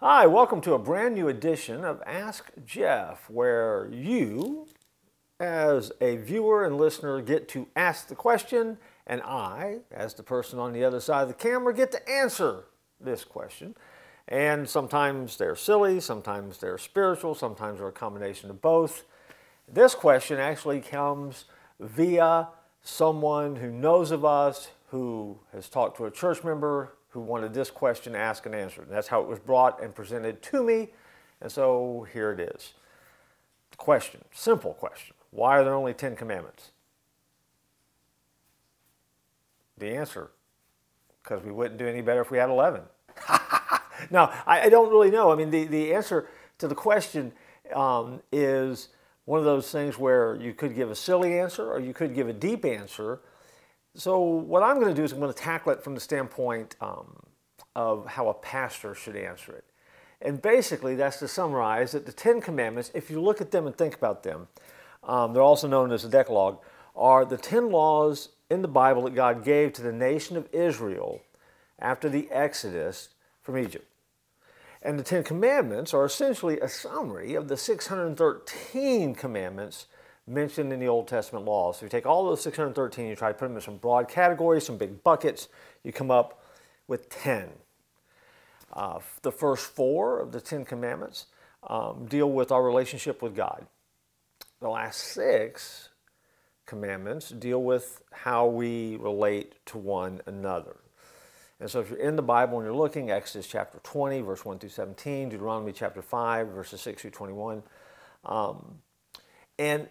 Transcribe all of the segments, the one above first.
Hi, welcome to a brand new edition of Ask Jeff, where you, as a viewer and listener, get to ask the question, and I, as the person on the other side of the camera, get to answer this question. And sometimes they're silly, sometimes they're spiritual, sometimes they're a combination of both. This question actually comes via someone who knows of us, who has talked to a church member who wanted this question asked and answered. And that's how it was brought and presented to me. And so here it is. The question, simple question why are there only 10 commandments? The answer, because we wouldn't do any better if we had 11. now, I, I, don't really know. I mean, the, the answer to the question um, is one of those things where you could give a silly answer or you could give a deep answer. So, what I'm going to do is I'm going to tackle it from the standpoint um, of how a pastor should answer it. And basically, that's to summarize that the Ten Commandments, if you look at them and think about them, um, they're also known as the Decalogue, are the 10 laws in the Bible that God gave to the nation of Israel after the Exodus from Egypt. And the Ten Commandments are essentially a summary of the 613 commandments mentioned in the Old Testament law. So you take all those 613, you try to put them in some broad categories, some big buckets, you come up with 10. Uh, the first four of the Ten Commandments um, deal with our relationship with God. The last six commandments deal with how we relate to one another. And so if you're in the Bible and you're looking, Exodus chapter 20, verse 1 through 17, Deuteronomy chapter 5, verses 6 through 21. Um, and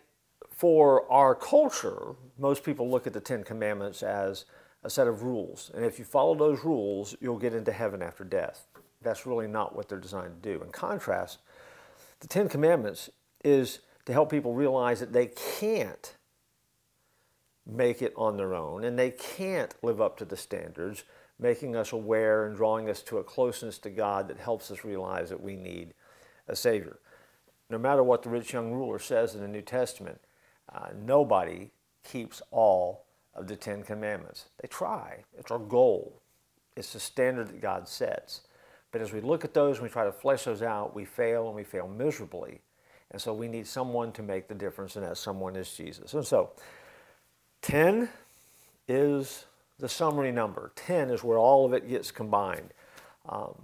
for our culture, most people look at the Ten Commandments as a set of rules. And if you follow those rules, you'll get into heaven after death. That's really not what they're designed to do. In contrast, the Ten Commandments is to help people realize that they can't make it on their own and they can't live up to the standards making us aware and drawing us to a closeness to God that helps us realize that we need a Savior. No matter what the rich young ruler says in the New Testament, uh, nobody keeps all of the Ten Commandments. They try, it's our goal, it's the standard that God sets. But as we look at those and we try to flesh those out, we fail and we fail miserably. And so we need someone to make the difference, and that someone is Jesus. And so, 10 is the summary number. 10 is where all of it gets combined. Um,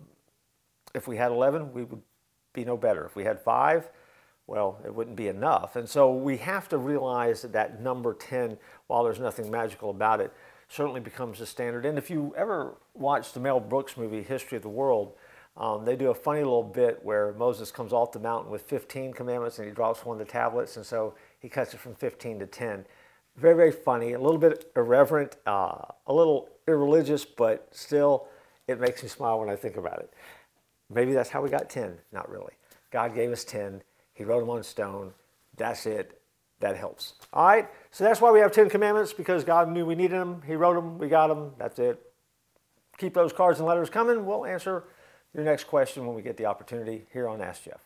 if we had 11, we would be no better. If we had five, well, it wouldn't be enough. And so we have to realize that that number 10, while there's nothing magical about it, certainly becomes the standard. And if you ever watch the Mel Brooks movie, History of the World, um, they do a funny little bit where Moses comes off the mountain with 15 commandments and he drops one of the tablets, and so he cuts it from 15 to 10 very, very funny, a little bit irreverent, uh, a little irreligious, but still, it makes me smile when I think about it. Maybe that's how we got 10. Not really. God gave us 10. He wrote them on stone. That's it. That helps. All right? So that's why we have 10 commandments, because God knew we needed them. He wrote them. We got them. That's it. Keep those cards and letters coming. We'll answer your next question when we get the opportunity here on Ask Jeff.